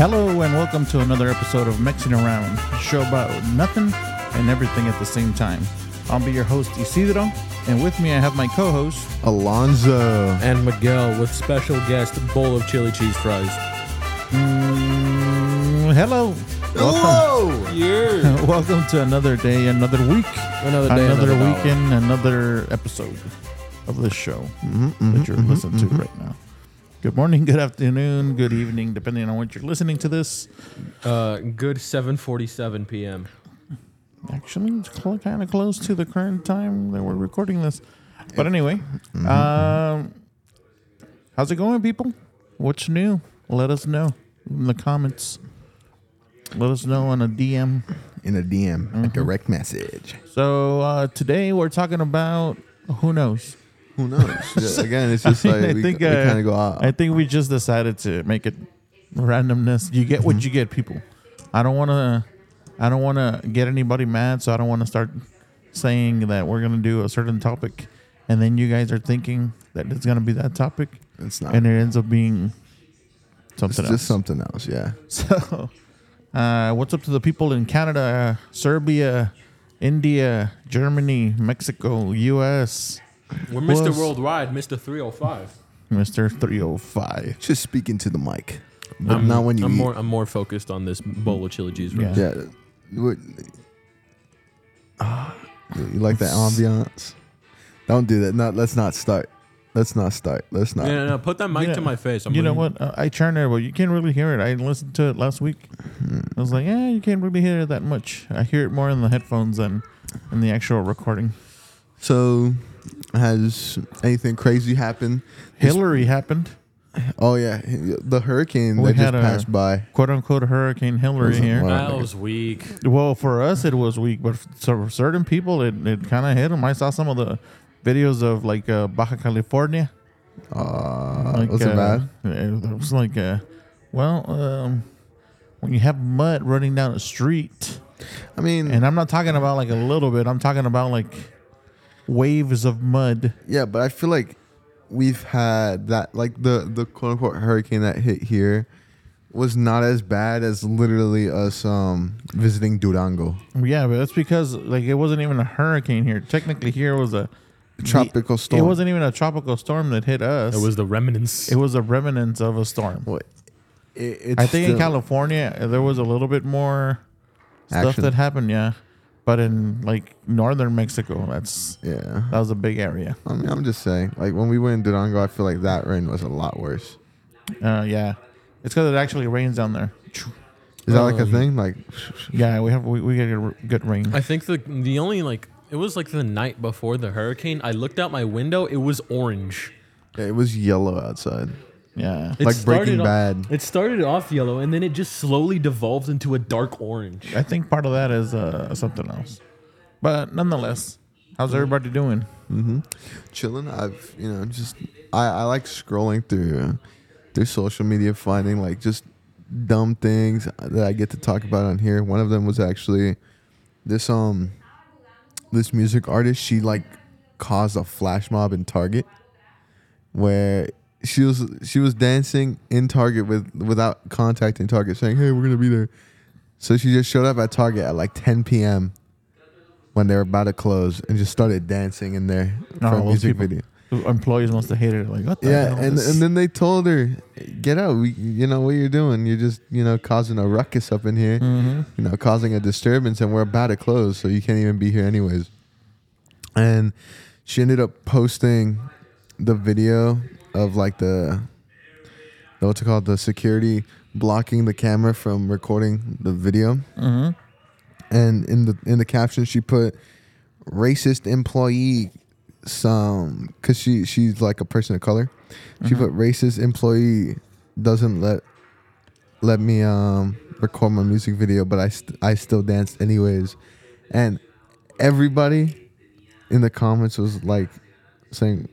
Hello and welcome to another episode of Mixing Around, a show about nothing and everything at the same time. I'll be your host Isidro, and with me I have my co-host. Alonzo. and Miguel with special guest bowl of chili cheese fries. Mm, hello, Hello. Yeah. welcome to another day, another week, Another day, another, another dollar. weekend, another episode of this show Mm-hmm, that you're listening to right now. Good morning, good afternoon, good evening, depending on what you're listening to this. Uh, good 7:47 p.m. Actually, it's cl- kind of close to the current time that we're recording this. But anyway, Mm-hmm. um, how's it going, people? What's new? Let us know in the comments. Let us know on a DM. In a DM, Mm-hmm. a direct message. So uh, today we're talking about who knows. Who knows? Yeah, again, it's just I like I we, think, we uh, kind of go out. I think we just decided to make it randomness. You get Mm-hmm. what you get, people. I don't want to. I don't want to get anybody mad, so I don't want to start saying that we're gonna do a certain topic, and then you guys are thinking that it's gonna be that topic, it's not. and it ends up being It's something just else. something else. Yeah. So, uh, what's up to the people in Canada, Serbia, India, Germany, Mexico, U.S., We're Plus- Mr. Worldwide, Mr. 305. Mister Three Hundred Five? Just speaking to the mic, but I'm, not when you I'm eat. more. I'm more focused on this bowl of chili cheese fries. Yeah. yeah. What- Ah, you like that ambiance? Don't do that. Not. Let's not start. Let's not start. Let's not. Yeah, no, no, put that mic You to my face. I'm you know really- what? Uh, I turned it, but you can't really hear it. I listened to it last week. I was like, yeah, you can't really hear it that much. I hear it more in the headphones than in the actual recording. So, has anything crazy happened? This- Hilary happened, Oh yeah, the hurricane We that just had a- passed by. quote unquote, Hurricane Hilary Wasn't here. one. That was weak. Well, for us, it was weak, but for certain people, it, it kind of hit them. I saw some of the videos of like uh, Baja California. Uh, Like, was it uh, bad? It was like, uh, well, um, when you have mud running down a street, I mean, and I'm not talking about like a little bit. I'm talking about like waves of mud. Yeah, but I feel like we've had that like the the quote unquote hurricane that hit here was not as bad as literally us um visiting Durango. Yeah, but that's because like it wasn't even a hurricane here. Technically, here was a Tropical storm. It wasn't even a tropical storm that hit us. It was the remnants. It was a remnants of a storm. What? It, it's I think in California there was a little bit more stuff Action. that happened. Yeah, but in like northern Mexico, that's Yeah. that was a big area. I mean, I'm just saying. Like when we went in Durango, I feel like that rain was a lot worse. Uh, yeah, it's because it actually rains down there. Is that like a Um, thing? Like, Yeah, we have we, we get a good rain. I think the the only like it was like the night before the hurricane. I looked out my window. It was orange. it was yellow outside. Yeah, It Like started Breaking off- Bad. It started off yellow and then it just slowly devolved into a dark orange. I think part of that is uh, something else. But nonetheless, how's everybody doing? Mm-hmm. Chilling. I've you know just I, I like scrolling through through social media, finding like just dumb things that I get to talk about on here. One of them was actually this um this music artist. She like caused a flash mob in Target where she was she was dancing in Target with without contacting Target, saying, "Hey, we're gonna be there." So she just showed up at Target at like 10 p.m. when they were about to close and just started dancing in there for Oh, a music people. video. Employees must have hated it. Like, what the Yeah, hell? and and then they told her, "Get out! We, you know what you're doing? You're just you know causing a ruckus up in here. Mhm. You know, causing a disturbance, and we're about to close, so you can't even be here anyways." And she ended up posting the video of like the, the what's it called, the security blocking the camera from recording the video. Mhm. and in the in the caption she put racist employee some because she she's like a person of color she Mhm. put racist employee doesn't let let me um record my music video but i st- i still danced anyways and everybody in the comments was like saying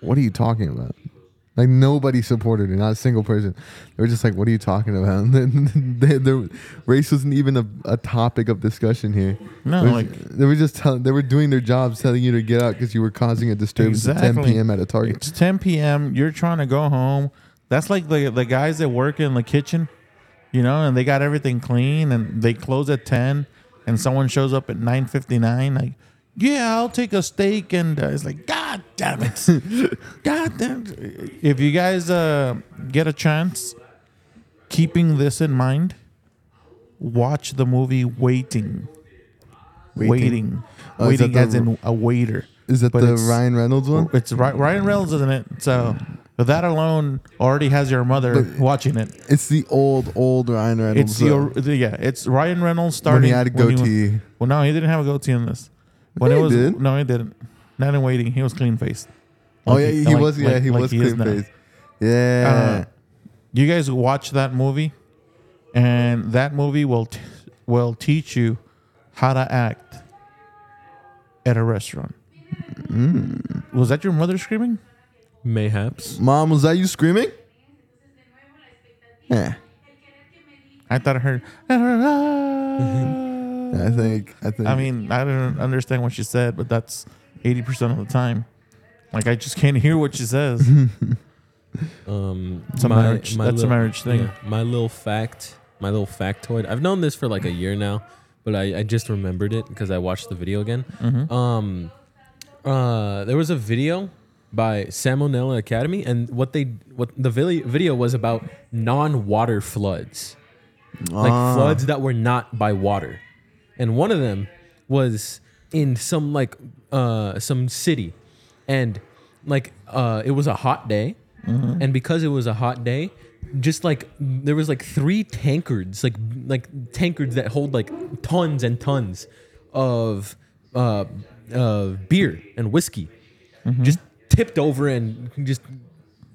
what are you talking about like nobody supported her, not a single person. They were just like, "What are you talking about?" And then they, the race wasn't even a, a topic of discussion here. No, was- like they were just telling, they were doing their jobs, telling you to get out because you were causing a disturbance at 10 p.m. at a Target. it's 10 p.m. You're trying to go home. That's like the the guys that work in the kitchen you know, and they got everything clean, and they close at ten, and someone shows up at nine fifty nine, like, yeah, I'll take a steak, and uh, it's like, God damn it, God damn. it. If you guys uh, get a chance, keeping this in mind, watch the movie Waiting. Waiting? Waiting, Oh, waiting, that as the- in a waiter. Is that But the Ryan Reynolds one? It's Ryan Reynolds isn't it? So that alone already has your mother But- watching it. It's the old, old Ryan Reynolds. It's the, uh, the yeah. It's Ryan Reynolds starting. when starting he had a when goatee. well, no, he didn't have a goatee in this. When Yeah, it he was did. no, he didn't. Not in waiting. He was clean faced. oh yeah, he was. Yeah, he was clean faced. Yeah. Uh, you guys watch that movie, and that movie will t- will teach you how to act at a restaurant. Mm. Was that your mother screaming? Mayhaps. Mom, was that you screaming? Yeah. I thought I heard. I think. I think. I mean, I don't understand what she said, but that's eighty percent of the time. Like I just can't hear what she says. Um, It's a marriage- that's a marriage thing. yeah, my little fact, my little factoid. I've known this for like a year now, but I, I just remembered it because I watched the video again. Mhm. Um, uh, there was a video by Sam O'Nella Academy, and what they what the video was about non-water floods, like Ah. floods that were not by water, and one of them was in some like uh some city, and like uh it was a hot day, and because it was a hot day. Just like there was like three tankards, like like tankards that hold like tons and tons of uh, uh, beer and whiskey, just tipped over and just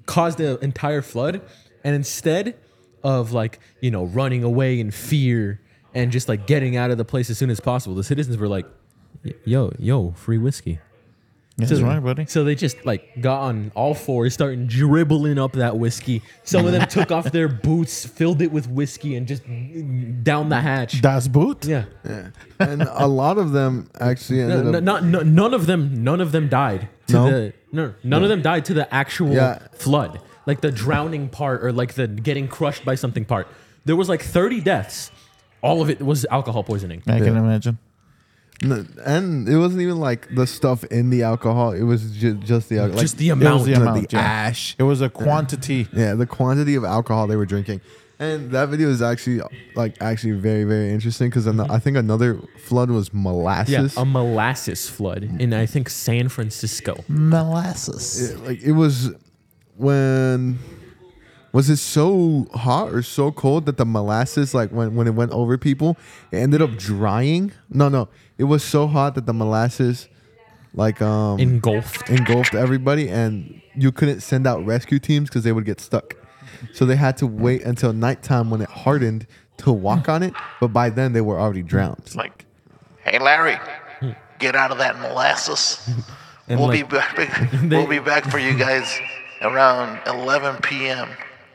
caused the entire flood. And instead of like you know running away in fear and just like getting out of the place as soon as possible, the citizens were like, "Yo, yo, free whiskey." That's So- right, buddy. So they just like got on all fours, starting dribbling up that whiskey. Some of them took off their boots, filled it with whiskey, and just down the hatch. Das Boot. Yeah. Yeah. And a lot of them actually ended no, up. not, no, none of them. None of them died. To No? the no, none of them died to the actual Yeah. flood, like the drowning part or like the getting crushed by something part. There was like thirty deaths. All of it was alcohol poisoning. I can imagine. N- And it wasn't even like the stuff in the alcohol. It was ju- just the alcohol. Just the It was amount. the the, amount, the yeah. ash. It was a quantity. Yeah, the quantity of alcohol they were drinking. And that video is actually like actually very very interesting because mm-hmm. I think another flood was molasses. Yeah, a molasses flood in I think San Francisco. Molasses. It- like it was when was it so hot or so cold that the molasses like when when it went over people it ended up drying no no it was so hot that the molasses like um Engulfed. engulfed everybody and you couldn't send out rescue teams because they would get stuck so they had to wait until nighttime when it hardened to walk on it but by then they were already drowned It's like, hey Larry, get out of that molasses. And we'll like, be back. we'll be back for you guys around 11 p.m.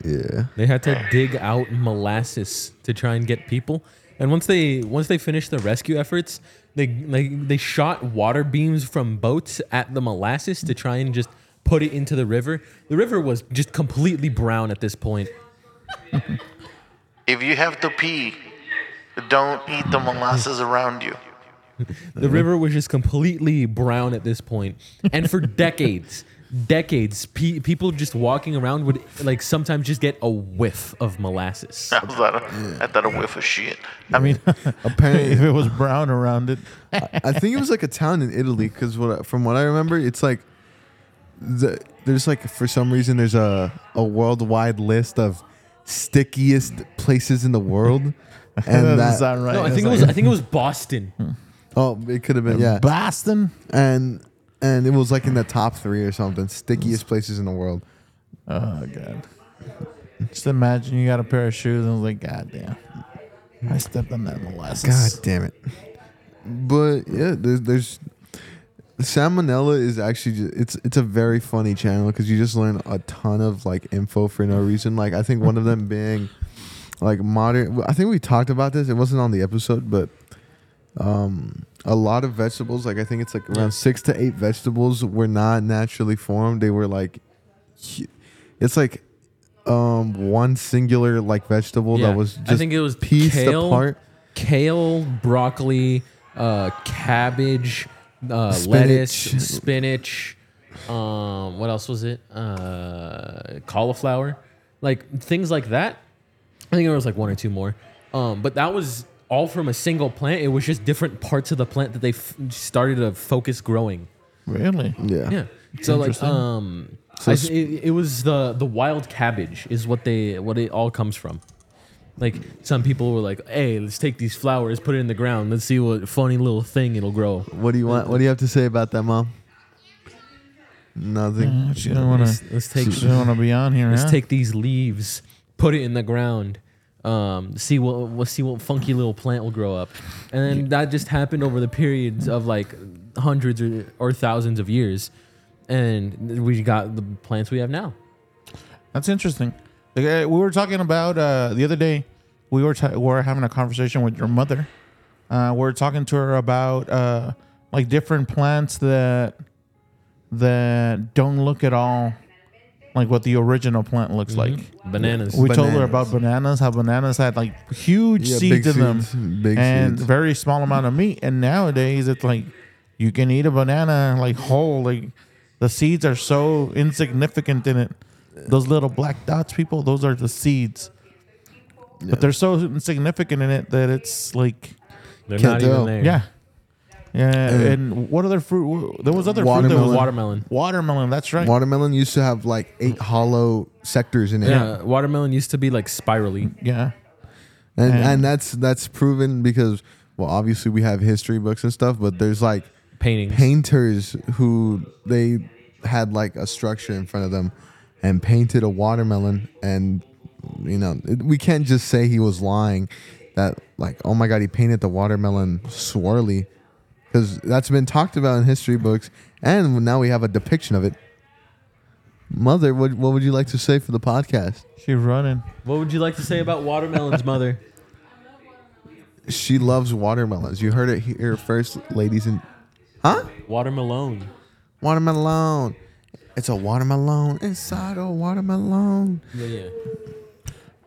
yeah They had to dig out molasses to try and get people. And once they once they finished the rescue efforts, they like they shot water beams from boats at the molasses to try and just put it into the river. The river was just completely brown at this point. If you have to pee, don't eat the molasses around you. The river was just completely brown at this. And for decades, decades, pe- people just walking around would like sometimes just get a whiff of molasses. I thought a, I thought a whiff of shit. I mean, apparently if it was brown around it, I think it was like a town in Italy because what from what I remember, it's like the, there's like for some reason there's a a worldwide list of stickiest places in the world, that and doesn't that right. No, I It's think it was I think it was Boston. oh it could have been yeah, Boston. and and it was like in the top three or something stickiest places in the world. Oh god. Just imagine you got a pair of shoes and I was like, God damn. I stepped on that molasses. God damn it! But yeah, there's, there's Sam O'Nella is actually ju- it's it's a very funny channel because you just learn a ton of like info for no reason. Like I think one of them being like modern. I think we talked about this. It wasn't on the episode, but um, a lot of vegetables. Like I think it's like around Yeah. six to eight vegetables were not naturally formed. They were like, it's like um one singular like vegetable Yeah. that was just I think it was pieced kale, apart. kale, broccoli, uh, cabbage, uh, Spinach. lettuce, spinach. Um, what else was it? Uh, cauliflower, like things like that. I think there was like one or two more. Um, but that was all from a single plant. It was just different parts of the plant that they f- started to focus growing. Really? Yeah. Yeah. So like Interesting. um So I- s- it, it was the the wild cabbage is what they what it all comes from. Like some people were like, "Hey, let's take these flowers, put it in the ground. Let's see what funny little thing it'll grow." What do you want? What do you have to say about that, mom? Nothing. Uh, she don't want Let's, to. let's take She don't want to be on here. let's huh? take these leaves, put it in the ground, um, see what we'll see what funky little plant will grow up, and then that just happened over the periods of like hundreds or, or thousands of years, and we got the plants we have now. That's interesting. Like, uh, we were talking about uh, the other day. We were ta- we were having a conversation with your mother. Uh, we are talking to her about uh, like different plants that that don't look at all like what the original plant looks mm-hmm. like. Bananas. We told her about bananas, how bananas had like huge Yeah, seeds big in them seeds, big and seeds. very small amount of meat. And nowadays it's like you can eat a banana like whole. Like the seeds are so insignificant in it. Those little black dots, people, those are the seeds. But they're so insignificant in it that it's like, They're Can't not even tell. there. yeah, yeah. And- And what other fruit? There was other fruit. That Watermelon. was Watermelon. watermelon. That's right. Watermelon used to have like eight hollow sectors in it. Yeah, watermelon used to be like spirally. yeah. and And- and that's that's proven because well obviously we have history books and stuff but there's like Paintings. painters who they had like a structure in front of them and painted a watermelon and you know it- we can't just say he was lying that like oh my god he painted the watermelon swirly because that's been talked about in history books and now we have a depiction of it mother what, what would you like to say for the podcast She's running. What would you like to say about watermelons, mother? she loves watermelons you heard it here first ladies and huh Watermelon. Watermelon. It's a watermelon inside a watermelon. Yeah, yeah.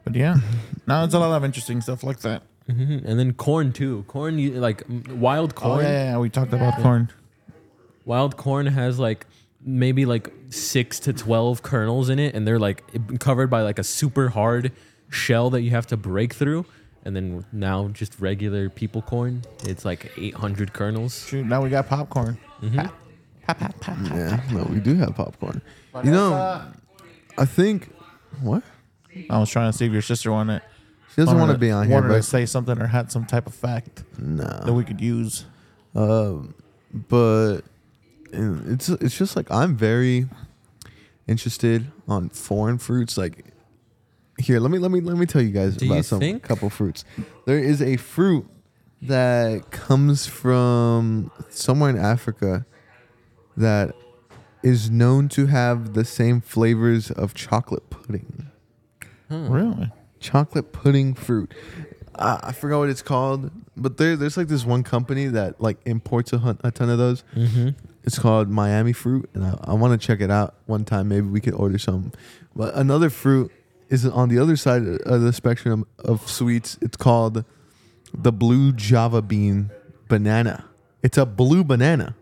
But yeah, now it's a lot of interesting stuff like that. Mhm. And then corn too. Corn, you, like m- wild Oh corn. yeah, yeah, yeah, we talked about corn. Wild corn has like maybe like six to twelve kernels in it, and they're like covered by like a super hard shell that you have to break through. And then now just regular people corn, it's like eight hundred kernels. Shoot, now we got popcorn. Yeah, no, we do have popcorn. You know, I think what I was trying to see if your sister wanted. She doesn't want to be on here, Wanted to but say something or had some type of fact that no. we could use. Um, but it's it's just like I'm very interested on foreign fruits. Like here, let me let me let me tell you guys Do about you some think- couple fruits. There is a fruit that comes from somewhere in Africa that is known to have the same flavors of chocolate pudding. Really? Chocolate pudding fruit. I, I forgot what it's called, but there there's like this one company that like imports a, hun- a ton of those. Mm-hmm. It's called Miami fruit, and I, I want to check it out one time. Maybe we could order some. But another fruit is on the other side of the spectrum of sweets. It's called the blue Java bean banana. It's a blue banana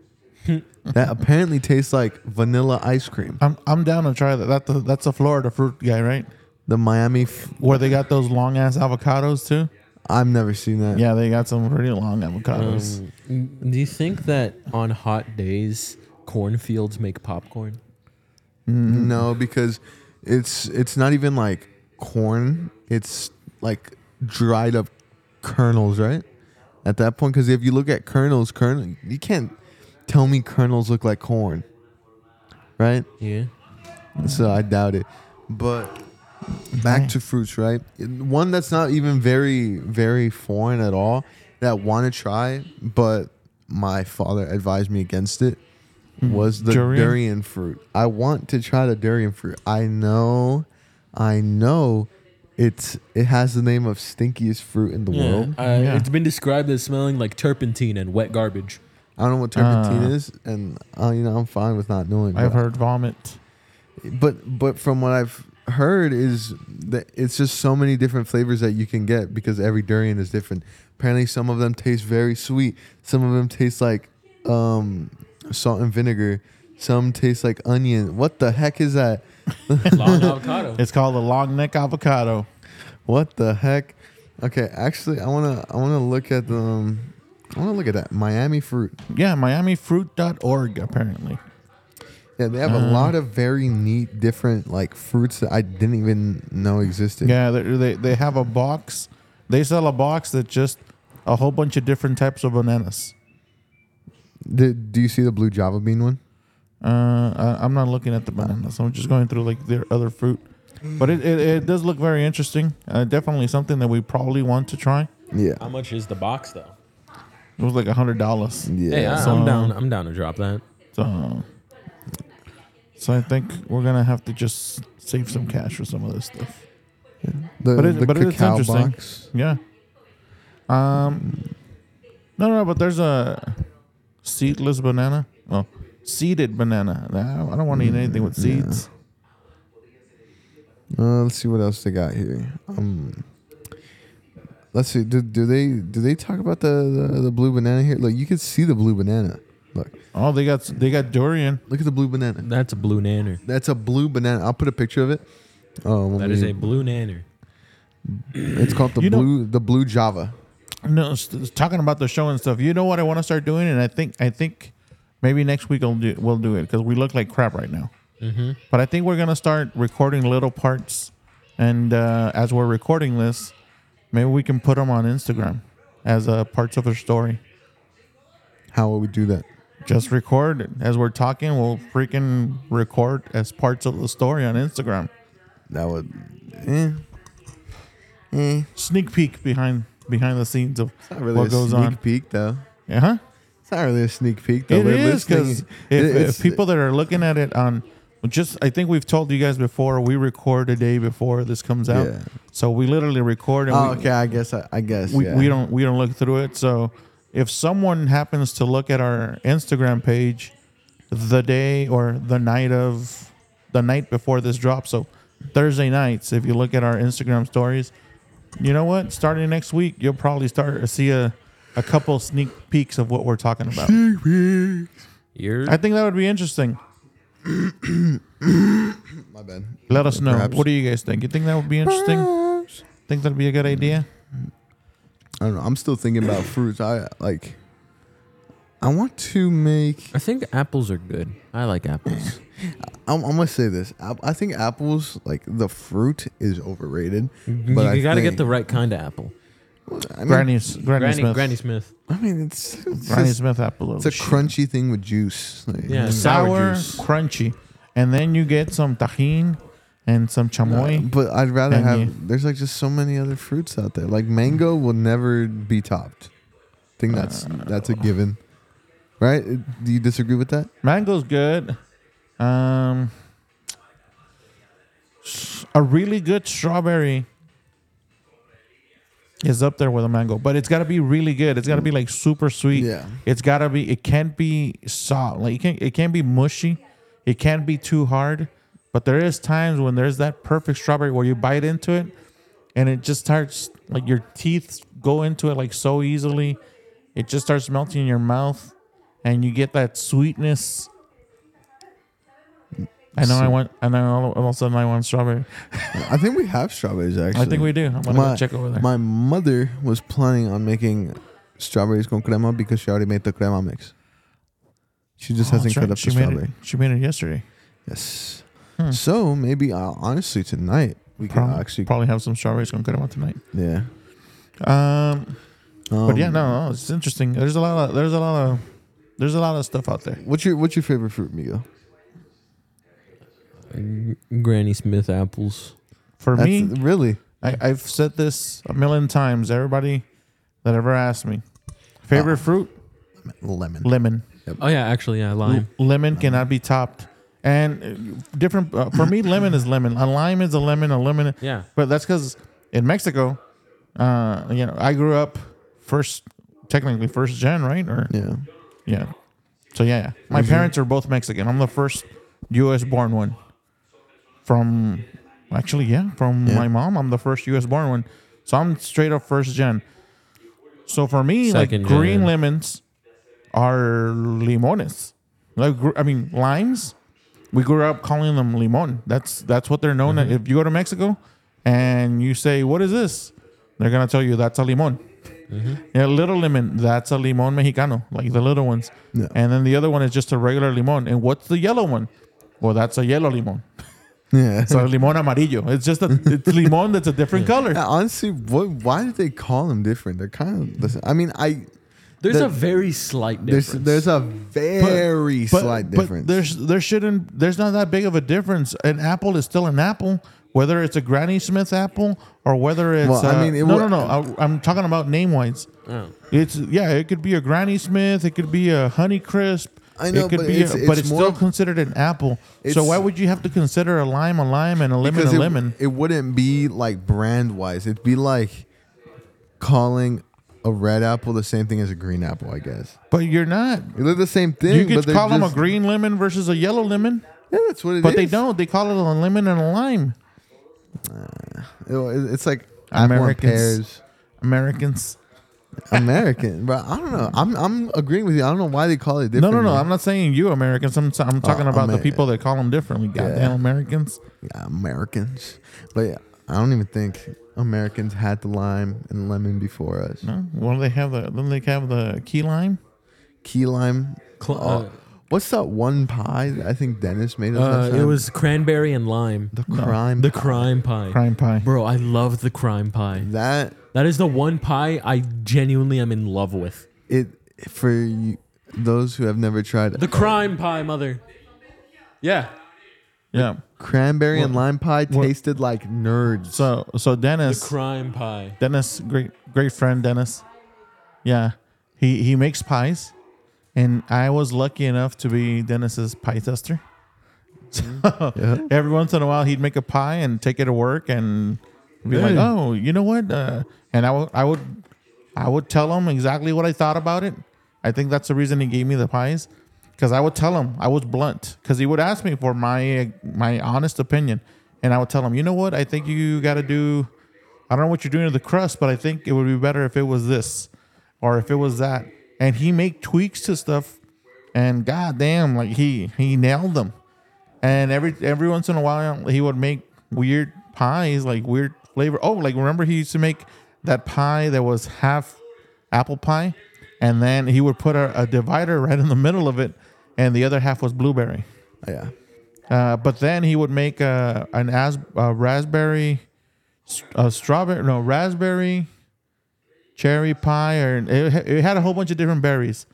that apparently tastes like vanilla ice cream. I'm I'm down to try that. That that's a Florida fruit guy, right? The Miami, f- Where they got those long ass avocados too. I've never seen that. Yeah, they got some pretty long avocados. Um, do you think that on hot days cornfields make popcorn? No, because it's it's not even like corn. It's like dried up kernels, right? At that point, because if you look at kernels, kernel you can't tell me kernels look like corn, right? Yeah. So I doubt it. But back to fruits, right? One that's not even very very foreign at all that want to try, but my father advised me against it. Was the Durian? durian? fruit? I want to try the durian fruit. I know, I know, it's it has the name of stinkiest fruit in the Yeah. world. Uh, Yeah. It's been described as smelling like turpentine and wet garbage. I don't know what turpentine Uh. is, and uh, you know I'm fine with not knowing. I've heard vomit. but but from what I've heard is that it's just so many different flavors that you can get because every durian is different. Apparently, some of them taste very sweet. Some of them taste like um, salt and vinegar. Some taste like onion. What the heck is that? Long avocado. It's called the long neck avocado. What the heck? Okay, actually, I wanna I wanna look at the um, I wanna look at that Miami fruit. Yeah, MiamiFruit.org apparently. Yeah, they have a lot of very neat, different like fruits that I didn't even know existed. Yeah, they, they they have a box. They sell a box that just a whole bunch of different types of bananas. Did, do you see the blue Java bean one? Uh, I, I'm not looking at the bananas. I'm just going through like their other fruit. But it, it, it does look very interesting. Uh, definitely something that we probably want to try. Yeah. How much is the box though? It was like a hundred dollars. Yeah. Hey, I, so- I'm down. I'm down to drop that. So, so I think we're gonna have to just save some cash for some of this stuff. the but it- the but it's cacao interesting. box. Yeah. Um. No, no, but there's a seedless banana. Oh, seeded banana. I don't want to eat anything with seeds. Uh, let's see what else they got here. Um, let's see. Do, do they do they talk about the, the the blue banana here? Look, you can see the blue banana. Look, Oh, they got they got durian. look at the blue banana. That's a blue nanner. That's a blue banana. I'll put a picture of it. Oh, That is a blue nanner. It's called the You know- blue the blue Java. No, it's, it's talking about the show and stuff. You know what I want to start doing, and I think I think maybe next week we'll do we'll do it because we look like crap right now. Mm-hmm. But I think we're gonna start recording little parts, and uh, as we're recording this, maybe we can put them on Instagram as uh, parts of a story. How will we do that? Just record it. as we're talking. We'll freaking record as parts of the story on Instagram. That would. Eh. Eh. Sneak peek behind behind the scenes of It's not really what a goes sneak on. peak though. Yeah, huh? It's not really a sneak peek though. It They're is because if, if people that are looking at it on just I think we've told you guys before we record a day before this comes out. Yeah. So we literally record and Oh, we, okay. I guess. I, I guess. we, yeah. we don't we don't look through it. So if someone happens to look at our Instagram page the day or the night of the night before this drop, so Thursday nights, if you look at our Instagram stories, you know what? Starting next week, you'll probably start to see a a couple sneak peeks of what we're talking about. You're I think that would be interesting. My bad. Let us know. Perhaps. What do you guys think? You think that would be interesting? Think that'd be a good idea? I don't know. I'm still thinking about fruits. I like. I want to make. I think apples are good. I like apples. I'm, I'm gonna say this. I, I think apples, like the fruit, is overrated. Mm-hmm. But you I got to get the right kind of apple. I mean, Granny's Granny, Granny, Smith. Granny Smith. I mean, it's it's, Granny just- Smith apple. it's a crunchy thing with juice. Like, Yeah, sour, sour juice. crunchy, and then you get some Tajín and some chamoy. Uh, but I'd rather And have. you- There's like just so many other fruits out there. Like mango will never be topped. I think that's that's a given, right? Do you disagree with that? Mango's good. Um, a really good strawberry is up there with a mango, but it's got to be really good. It's got to be like super sweet. Yeah. It's got to be. It can't be soft. Like it can't. It can't be mushy. It can't be too hard. But there is times when there's that perfect strawberry where you bite into it, and it just starts like your teeth go into it like so easily. It just starts melting in your mouth, and you get that sweetness. I know I want. I know all, of a sudden I want strawberry. I think we have strawberries actually. I think we do. I'm gonna go check over there. My mother was planning on making strawberries con crema because she already made the crema mix. She just Oh, hasn't cut right. up she the strawberry. it. She made it yesterday. Yes. Hmm. So maybe uh, honestly tonight we can Probably, actually probably have some strawberries going to come out tonight. yeah. Um, but yeah, Um, no, no, it's interesting. There's a lot of there's a lot of there's a lot of stuff out there. What's your what's your favorite fruit, Miguel? Granny Smith apples. For That's me, really I, I've said this a million times. Everybody that ever asked me, favorite Uh, fruit, lemon. lemon. Oh yeah, actually yeah, lime. L- lemon cannot be topped. And uh, different uh, for me, lemon is lemon. A lime is a lemon. A lemon, Yeah. but that's because in Mexico, uh, you know, I grew up first, technically first gen, right? Or Yeah. Yeah. So yeah, yeah. my parents are both Mexican. I'm the first U.S. born one from Actually, yeah, from Yeah. my mom. I'm the first U.S. born one, so I'm straight up first gen. So for me, Second like green lemons are limones. Like I mean limes. We grew up calling them limon. That's that's what they're known. Mm-hmm. If you go to Mexico and you say, "What is this?" They're gonna tell you that's a limon. Mm-hmm. Yeah, little lemon. That's a limon mexicano, like the little ones. Yeah. And then the other one is just a regular limon. And what's the yellow one? Well, that's a yellow limon. Yeah. So limon amarillo. It's just a it's limon that's a different color. Yeah, honestly, what? Why did they call them different? They're kind of. I mean, I There's The- a very slight difference. there's a very slight difference. there's there shouldn't there's not that big of a difference. An apple is still an apple, whether it's a Granny Smith apple or whether it's Well, I uh, mean, it no wa- no no. I, I'm talking about name wise. Oh. It's yeah, it could be a Granny Smith, it could be a Honey Crisp. I know, it could but be, it's- a, but it's it's more still of- considered an apple. So why would you have to consider a lime a lime and a lemon because a it, lemon? it wouldn't be like brand wise. It'd be like calling a red apple the same thing as a green apple. I guess But you're not. they're the same thing. You could call them a just- green lemon versus a yellow lemon, Yeah, that's what it is. but they don't. They call it a lemon and a lime. Uh, it- It's like apple and Americans. pears. Americans. American, but I don't know. I'm I'm agreeing with you. I don't know why they call it No, different. no, no. No, I'm not saying you Americans. I'm, I'm oh, talking about the Amer- people that call them differently. Goddamn Americans. yeah, Americans, but yeah, I don't even think Americans had the lime and lemon before us. No, well they have the then they have the key lime. Key lime. Cl- Oh, uh, what's that one pie that I think Dennis made us? uh, last it time? was cranberry and lime. the crime. The pie. crime pie. Crime pie. Bro, I love the crime pie. That That is the one pie I genuinely am in love with. it for you, those who have never tried The crime pie, mother. Yeah. Yeah. Cranberry and lime pie what- tasted like nerds. So so Dennis. The Dennis crime pie. Dennis great great friend Dennis. Yeah. He he makes pies. And I was lucky enough to be Dennis's pie tester. So Yeah. every once in a while he'd make a pie and take it to work and be like, Yeah. "Oh, you know what?" Uh, and I would I would I would tell him exactly what I thought about it. I think that's the reason he gave me the pies because I would tell him I was blunt because he would ask me for my my honest opinion, and I would tell him, "You know what? I think you got to do. I don't know what you're doing to the crust, but I think it would be better if it was this or if it was that." And he make tweaks to stuff, and goddamn, like he he nailed them. And every every once in a while, he would make weird pies, like weird flavor. Oh, like remember he used to make that pie that was half apple pie, and then he would put a, a divider right in the middle of it, and the other half was blueberry. yeah. Uh, but then he would make a an as a raspberry, a strawberry, no raspberry, cherry pie, or it, it had a whole bunch of different berries,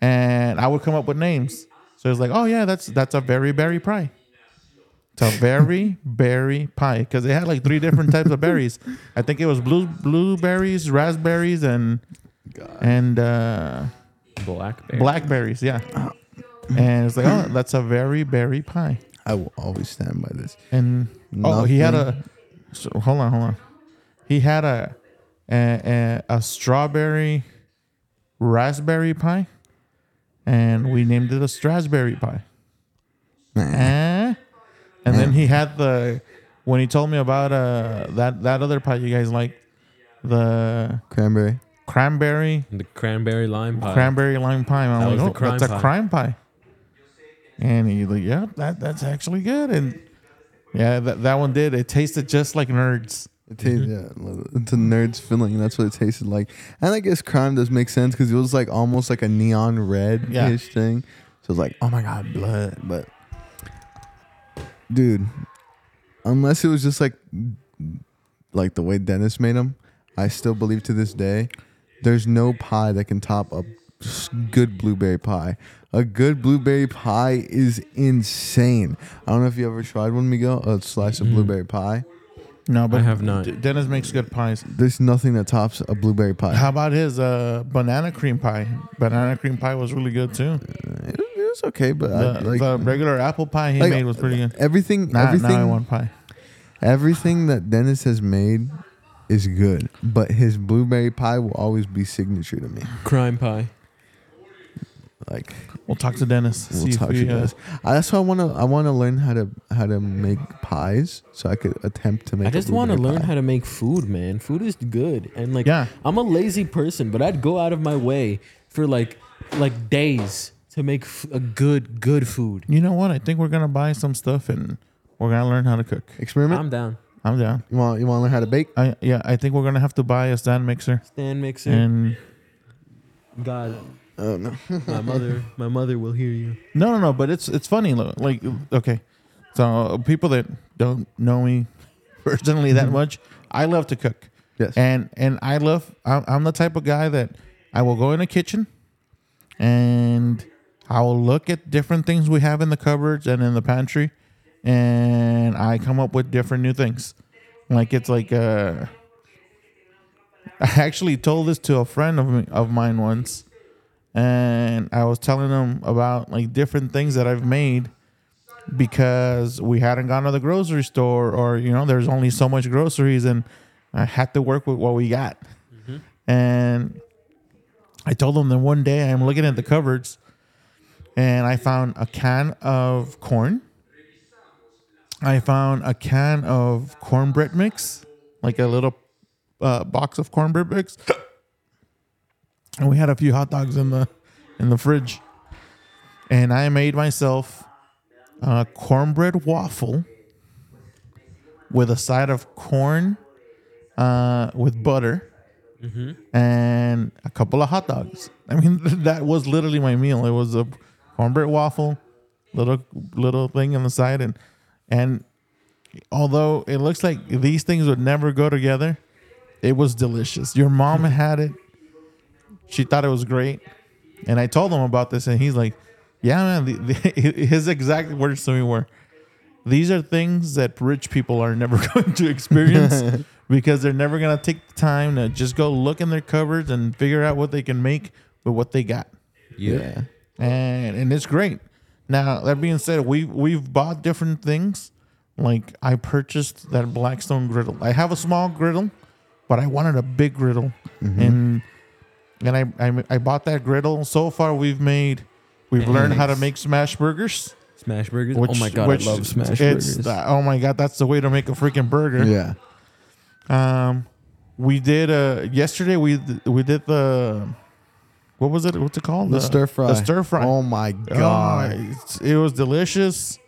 and I would come up with names. So it's like, oh yeah, that's that's a very berry pie. It's a very berry pie because they had like three different types of berries. I think it was blue blueberries, raspberries, and and uh, Blackberry. blackberries. Yeah, and it's like, oh, that's a very berry pie. I will always stand by this. And oh, he had a. So, hold on, hold on. He had a a, a a strawberry raspberry pie, and we named it a strasberry pie. Eh? And then he had the when he told me about uh that that other pie you guys like, the Cranberry. cranberry The cranberry lime pie. cranberry lime pie. I'm was like, the oh, crime that's a pie." crime pie. And he's like, yeah, that that's actually good. And yeah, that, that one did. It tasted just like nerds. It tastes, mm-hmm. yeah, it's a nerd's feeling. That's what it tasted like. And I guess crime does make sense because it was like almost like a neon red ish Yeah. thing. So it's like, oh my god, blood. But dude, unless it was just like like the way Dennis made them, I still believe to this day, there's no pie that can top a good blueberry pie. A good blueberry pie is insane. I don't know if you ever tried one, Miguel. A slice of blueberry pie. No, but I have not. D- Dennis makes good pies. There's nothing that tops a blueberry pie. How about his uh, banana cream pie? Banana cream pie was really good too. It, it was okay, but The, I, like, the regular apple pie he like, made was pretty good. everything, Nah, everything, now I want pie. everything that Dennis has made is good. But his blueberry pie will always be signature to me. Crime pie. Like We'll talk to Dennis. We'll see if talk we, to you uh, guys. Uh, that's why I want to. I want to learn how to how to make pies, so I could attempt to make. I just want to learn how to make food, man. Food is good, and like, Yeah. I'm a lazy person, but I'd go out of my way for like, like days to make f- a good, good food. You know what? I think we're gonna buy some stuff and we're gonna learn how to cook. experiment. I'm down. I'm down. you want you want to learn how to bake? I yeah. I think we're gonna have to buy a stand mixer Stand mixer. and God, Oh no. my mother, my mother will hear you. no, no, no. But it's it's funny. lo- Like okay, so people that don't know me personally that much, I love to cook. yes. and and I love I'm, I'm the type of guy that I will go in the kitchen and I will look at different things we have in the cupboards and in the pantry and I come up with different new things. Like it's like uh I actually told this to a friend of me, of mine once and I was telling them about like different things that I've made because we hadn't gone to the grocery store or you know there's only so much groceries and I had to work with what we got. And I told them that one day I'm looking at the cupboards and I found a can of corn. I found a can of cornbread mix, like a little uh, box of cornbread mix. And we had a few hot dogs in the in the fridge. And I made myself a cornbread waffle with a side of corn uh, with butter and a couple of hot dogs. I mean, that was literally my meal. It was a cornbread waffle, little little thing on the side, and and although it looks like these things would never go together, it was delicious. Your mom had it. She thought it was great, and I told him about this, and he's like, "Yeah, man." The, the, his exact words to me were, "These are things that rich people are never going to experience because they're never going to take the time to just go look in their cupboards and figure out what they can make with what they got." yeah. and and it's great. Now that being said, we we've bought different things. Like I purchased that Blackstone griddle. I have a small griddle, but I wanted a big griddle, mm-hmm. and and I, I I bought that griddle. So far, we've made we've learned how to make smash burgers. Smash burgers. Which, oh my god, which I love smash it's burgers. the- oh my god, that's the way to make a freaking burger. Yeah. Um, we did uh yesterday. We we did the what was it? What's it called? The stir fry. The stir fry. Oh my Oh, god. it's- it was delicious.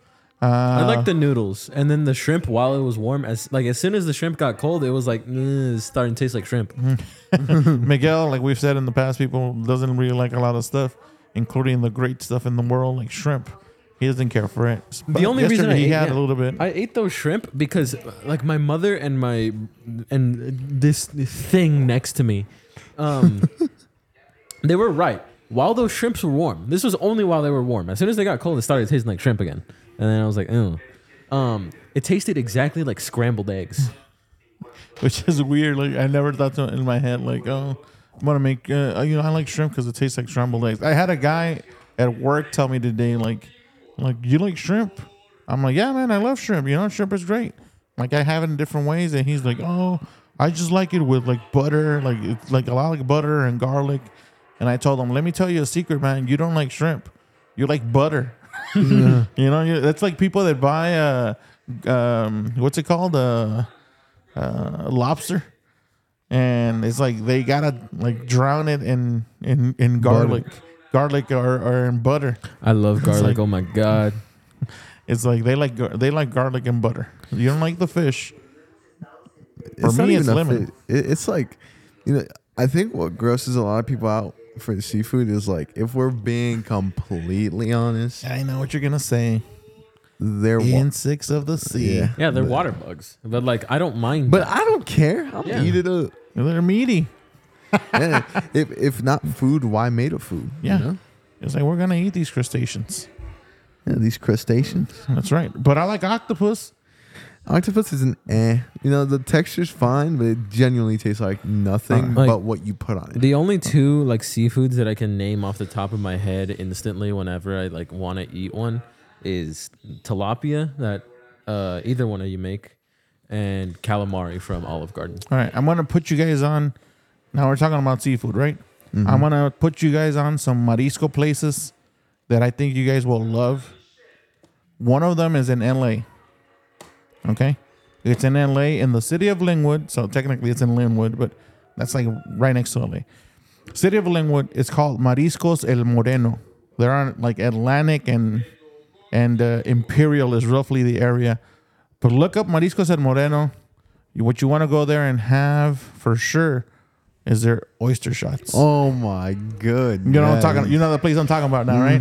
Uh, I like the noodles, and then the shrimp while it was warm. As like as soon as the shrimp got cold, it was like "Mm, it's starting to taste like shrimp. Miguel, like we've said in the past, people doesn't really like a lot of stuff, including the great stuff in the world, like shrimp. He doesn't care for it. But only reason I he ate- had yeah. a little bit. I ate those shrimp because like my mother and my and this thing next to me, um, they were right. While those shrimps were warm, this was only while they were warm. As soon as they got cold, it started tasting like shrimp again, and then I was like, oh. Um, it tasted exactly like scrambled eggs. which is weird. Like I never thought to in my head, like, oh, I'm gonna make. Uh, you know, I like shrimp because it tastes like scrambled eggs. I had a guy at work tell me today, like, like you like shrimp? I'm like, yeah, man, I love shrimp. You know, shrimp is great. Like I have it in different ways, and he's like, oh, I just like it with like butter, like it's like a lot like butter and garlic. And I told him, let me tell you a secret, man. You don't like shrimp. You like butter. you know, that's like people that buy uh, um, what's it called, uh, uh, lobster, and it's like they gotta like drown it in in in garlic, garlic or, or in butter. I love garlic. like- oh my god. It's like they like they like garlic and butter. You don't like the fish. For It's not me, even it's lemon. fi- it- it's like, you know, I think what grosses a lot of people out for seafood is like, if we're being completely honest, I know what you're gonna say. they're. wa- Insects of the sea. Yeah. Yeah, they're But- water bugs, but like I don't mind. But I don't care. I'll Yeah. eat it up. They're meaty. Yeah. if if not food, why made of food? you Yeah. know? It's like we're gonna eat these crustaceans. Yeah, these crustaceans. That's right. But I like octopus. Octopus is an eh. You know, the texture's fine, but it genuinely tastes like nothing Uh, like- but what you put on it. The only two like seafoods that I can name off the top of my head instantly whenever I like want to eat one is tilapia that uh, either one of you make, and calamari from Olive Garden. All right, I'm gonna put you guys on. Now we're talking about seafood, right? Mm-hmm. I'm gonna put you guys on some marisco places that I think you guys will love. One of them is in LA. Okay? It's in LA in the city of Lynwood. So technically it's in Lynwood, but that's like right next to LA. City of Lynwood is called Mariscos El Moreno. They're on like Atlantic and and uh, Imperial is roughly the area. But look up Mariscos El Moreno. What you want to go there and have for sure is their oyster shots. Oh my good. You know what I'm talking. You know the place I'm talking about now, right?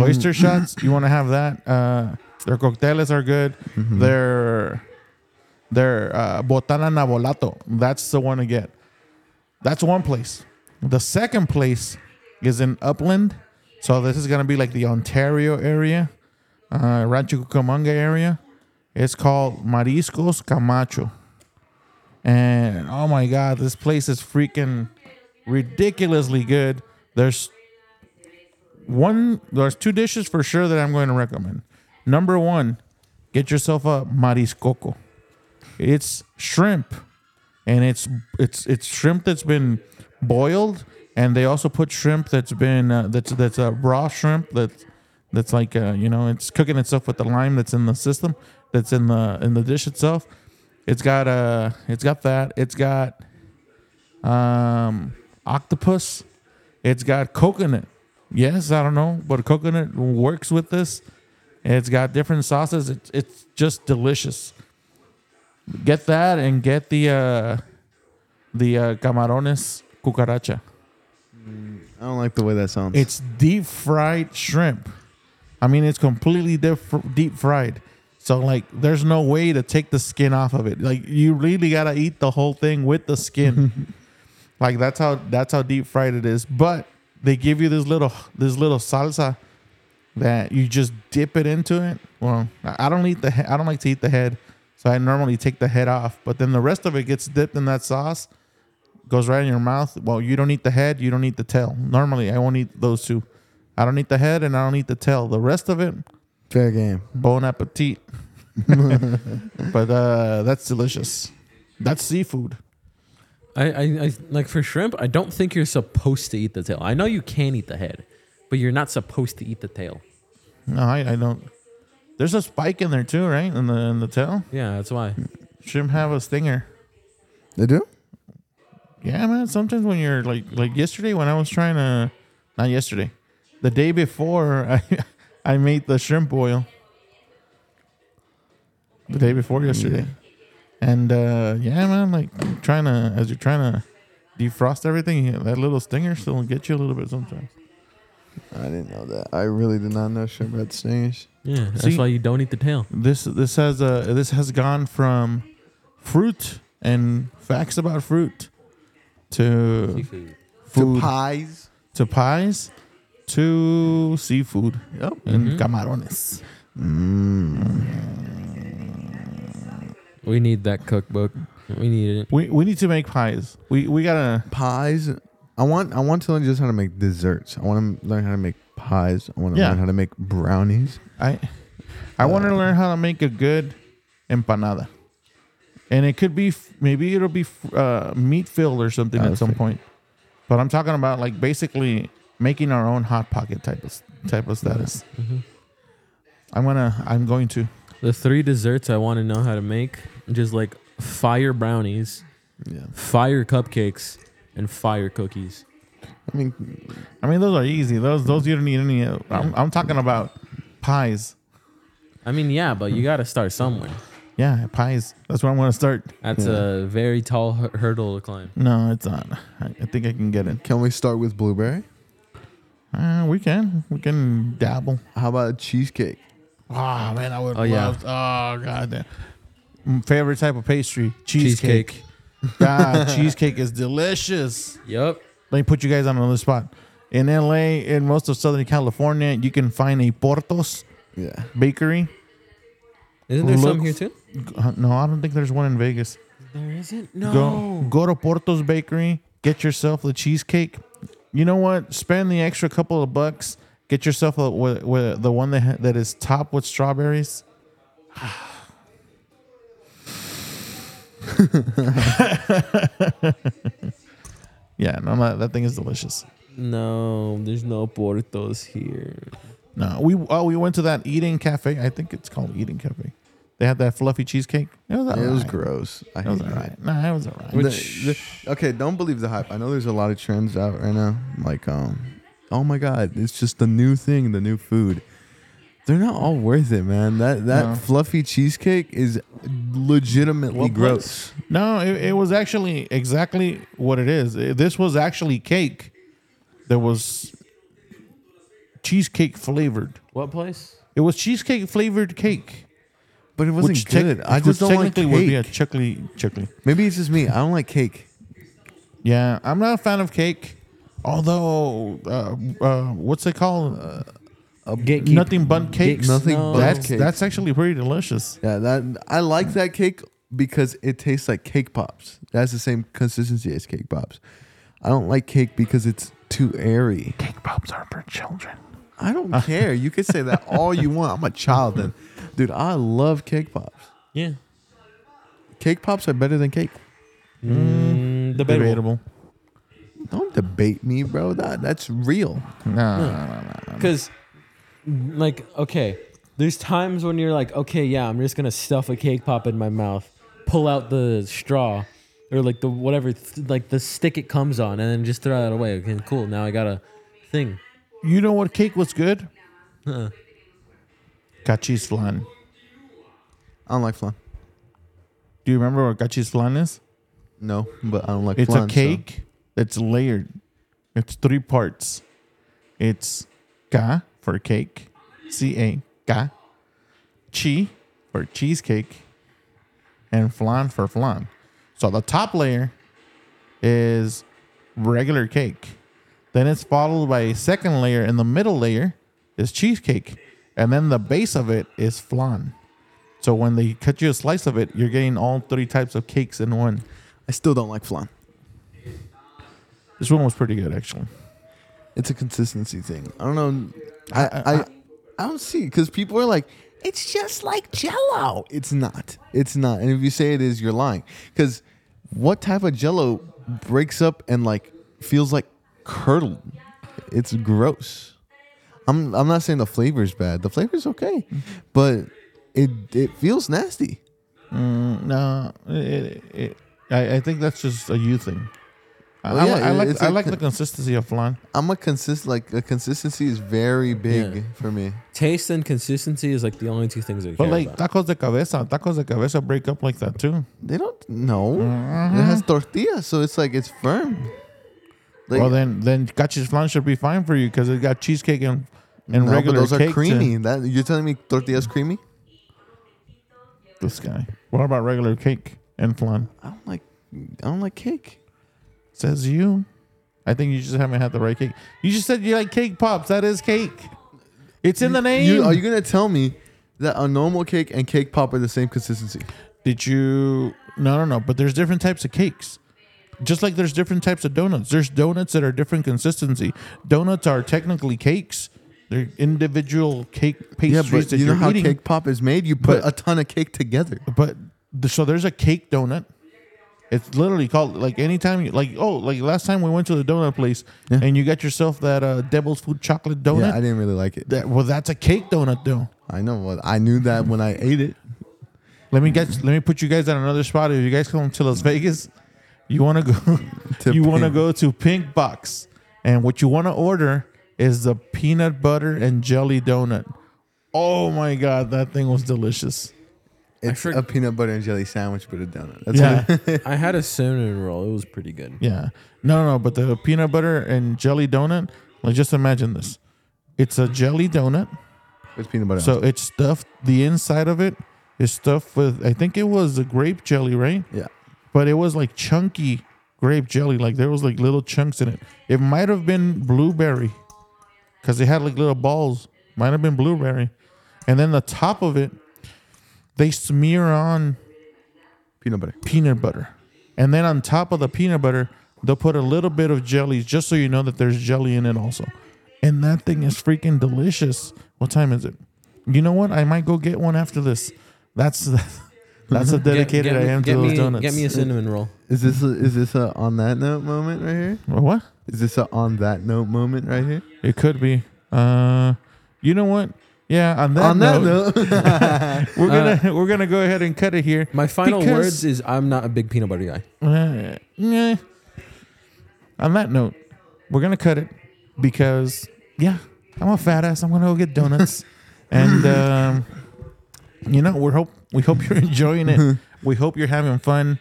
Oyster shots. You want to have that. Uh, their cocteles are good. Their their uh, botana navolato. That's the one to get. That's one place. The second place is in Upland. So this is gonna be like the Ontario area, uh, Rancho Cucamonga area. It's called Mariscos Camacho. And oh my god, this place is freaking ridiculously good. There's one there's two dishes for sure that I'm going to recommend. Number 1, get yourself a mariscoco. It's shrimp and it's it's it's shrimp that's been boiled and they also put shrimp that's been uh, that's that's a raw shrimp that's that's like uh, you know it's cooking itself with the lime that's in the system that's in the in the dish itself. It's got uh it's got that it's got um octopus. It's got coconut. Yes i don't know but coconut works with this it's got different sauces it's, it's just delicious get that and get the uh the uh, camarones cucaracha I don't like the way that sounds. it's deep fried shrimp. I mean, it's completely deep, deep fried. So like, there's no way to take the skin off of it. Like, you really gotta eat the whole thing with the skin. like that's how that's how deep fried it is. But they give you this little this little salsa that you just dip it into it. Well, I I don't eat the he- I don't like to eat the head, so I normally take the head off. But then the rest of it gets dipped in that sauce goes right in your mouth. Well, you don't eat the head, you don't eat the tail. Normally, I won't eat those two. I don't eat the head and I don't eat the tail. The rest of it, fair game. bon appetit. but uh, that's delicious. That's seafood. I, I, I like for shrimp. I don't think you're supposed to eat the tail. I know you can eat the head, but you're not supposed to eat the tail. No, I, I don't. There's a spike in there too, right? In the in the tail. Yeah, that's why. Shrimp have a stinger. They do? Yeah, man. Sometimes when you're like like yesterday when I was trying to, not yesterday, the day before I I made the shrimp boil. The day before yesterday, and uh yeah, man. Like trying to as you're trying to defrost everything, that little stinger still get you a little bit sometimes. I didn't know that. I really did not know shrimp had stingers. Yeah, that's See- why you don't eat the tail. This this has uh this has gone from fruit and facts about fruit to Seafood. food To pies. to pies to seafood. Yep. And camarones. We need that cookbook. We need it. We we need to make pies. We we gotta Pies. I want I want to learn just how to make desserts. I want to learn how to make pies. I want to Yeah. learn how to make brownies. I I want to learn how to make a good empanada. And it could be f- maybe it'll be f- uh, meat filled or something at some Okay. point. But I'm talking about like basically making our own hot pocket type of s- type of status. I'm gonna I'm going to. The three desserts I want to know how to make, just like fire brownies, Yeah. fire cupcakes, and fire cookies. I mean, I mean those are easy. Those those you don't need any. uh, I'm I'm talking about pies. I mean, yeah, but you got to start somewhere. Yeah, pies. That's where I'm gonna start. That's a very tall hu- hurdle to climb. No, it's not. I, I think I can get it. can we start with blueberry? Uh, we can. We can dabble. How about cheesecake? Oh man, I would Oh, yeah. love. Oh god damn. Mm, Favorite type of pastry? Cheesecake. Cheesecake. God, cheesecake is delicious. Yep. Let me put you guys on another spot. In LA, in most of Southern California, you can find a Portos Yeah. bakery. Isn't there some Look- here too? Uh, No, I don't think there's one in Vegas. There isn't. Go go to Portos Bakery, get yourself the cheesecake. You know what? Spend the extra couple of bucks. Get yourself a, with, with the one that ha- that is topped with strawberries. yeah, no, that, that thing is delicious. No, there's no Portos here. No, we oh we went to that eating cafe. I think it's called Eating Cafe. They had that fluffy cheesecake. It was It was alright. gross. I It was hate it. alright. Nah, it was alright. The- the- okay, don't believe the hype. I know there's a lot of trends out right now. Like, um, oh my god, it's just the new thing, the new food. They're not all worth it, man. That that No. fluffy cheesecake is legitimately What gross. No, it, it was actually exactly what it is. It- this was actually cake that was cheesecake flavored. What place? It was cheesecake flavored cake. But it wasn't which tec- good. I which just don't like technically would be a cake. chuckly chuckly. Maybe it's just me. I don't like cake. Yeah, I'm not a fan of cake. Although, uh, uh, what's it called? Gatekeep- Nothing Bundt Cakes. Nothing No. but That's cake. that's actually pretty delicious. Yeah, that I like that cake because it tastes like cake pops. That's the same consistency as cake pops. I don't like cake because it's too airy. Cake pops are for children. I don't care. You can say that all you want. I'm a child then. Dude, I love cake pops. Yeah. Cake pops are better than cake. Mm, debatable. Debatable. Don't debate me, bro. That that's real. No, no, no, no. Because, like, okay, there's times when you're like, okay, yeah, I'm just gonna stuff a cake pop in my mouth, pull out the straw, or like the whatever, th- like the stick it comes on, and then just throw that away. Okay, cool. Now I got a thing. You know what cake was good? Huh. Gachis flan. I don't like flan. Do you remember what gachis flan is? No, but I don't like flan. It's flan. a so- cake that's layered. It's three parts. It's ga for cake, C A ga, chi for cheesecake, and flan for flan. So the top layer is regular cake. Then it's followed by a second layer, and the middle layer is cheesecake, and then the base of it is flan. So when they cut you a slice of it, you're getting all three types of cakes in one. I still don't like flan. This one was pretty good, actually. It's a consistency thing. I don't know. I I- I, I don't see because people are like, it's just like Jello. It's not. It's not. And if you say it is, you're lying. Because what type of Jello breaks up and like feels like curdled? It's gross. I'm I'm not saying the flavor is bad. The flavor's okay, but it it feels nasty. Mm, no, it, it, I, I think that's just a you thing. I, Well, I, yeah, li- I like it's I a like con- the consistency of flan. I'm a consist like the consistency is very big Yeah. for me. Taste and consistency is like the only two things I care But like about. tacos de cabeza, tacos de cabeza break up like that too. They don't know. Mm-hmm. It has tortilla, so it's like it's firm. Like, well, then then gachis flan should be fine for you because it got cheesecake and and no, but regular those are cake. to- creamy. That you're telling me tortilla's creamy? this guy. What about regular cake and flan? I don't like. I don't like cake. Says you. I think you just haven't had the right cake. You just said you like cake pops. That is cake. It's in the name. You, are you gonna tell me that a normal cake and cake pop are the same consistency? Did you? No, no, no. But there's different types of cakes. Just like there's different types of donuts. There's donuts that are different consistency. Donuts are technically cakes. They're individual cake pastries Yeah, but that you know how eating. cake pop is made. You put But- a ton of cake together. But the, so there's a cake donut. It's literally called like anytime you like oh like last time we went to the donut place Yeah. and you got yourself that uh, Devil's Food chocolate donut. Yeah, I didn't really like it. that, well, that's a cake donut though. I know. What I knew that when I ate it. Let me get let me put you guys on another spot. If you guys come to Las Vegas, you want to go To you want to Pink. go to Pink Box, and what you want to order is the peanut butter and jelly donut. Oh my god, that thing was delicious. It's forg- a peanut butter and jelly sandwich with a donut. That's Yeah, what it- I had a cinnamon roll. It was pretty good. yeah. No, no, but the peanut butter and jelly donut. Like, just imagine this. It's a jelly donut. It's peanut butter. So it's stuffed. The inside of it is stuffed with. I think it was a grape jelly, right? yeah. but it was like chunky grape jelly. Like there was like little chunks in it. It might have been blueberry because it had like little balls. Might have been blueberry, and then the top of it, they smear on Peanut butter. peanut butter, and then on top of the peanut butter, they'll put a little bit of jelly just so you know that there's jelly in it also. And that thing is freaking delicious. What time is it? You know what? I might go get one after this. That's that's how dedicated Get- get I am get to those me, donuts. Get me a cinnamon roll. Is this a, is this a on that note moment right here? What? Is this a on that note moment right here? It could be. Uh, you know what? Yeah. On that on that note, note, we're gonna we're gonna go ahead and cut it here. My final Because- words is I'm not a big peanut butter guy. Uh, yeah. On that note, we're gonna cut it because yeah, I'm a fat ass. I'm gonna go get donuts, and um, you know we hope we hope you're enjoying it. we hope you're having fun,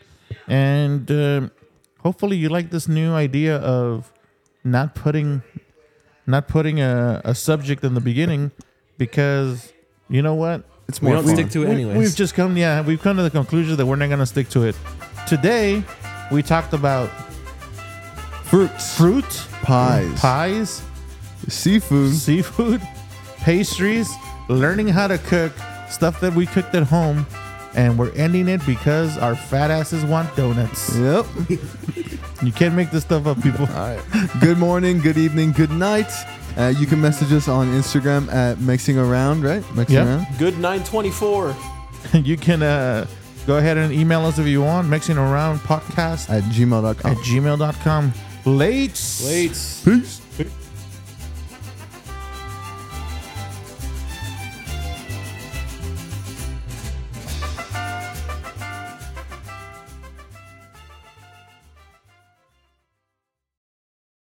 and um hopefully you like this new idea of not putting not putting a, a subject in the beginning because you know what it's more. We don't fun. stick to it we- anyways. We've just come, yeah, we've come to the conclusion that we're not going to stick to it. Today, we talked about fruits, fruit, pies, pies, seafood. seafood, pastries, learning how to cook, stuff that we cooked at home, and we're ending it because our fat asses want donuts. Yep. You can't make this stuff up, people. All right. Good morning, good evening, good night. Uh, you can message us on Instagram at mixing around, right? Mixing Yeah. around. Good 924. you can uh, go ahead and email us if you want, mixing around podcast At gmail.com. at gmail.com. Late. Late. Peace. Peace.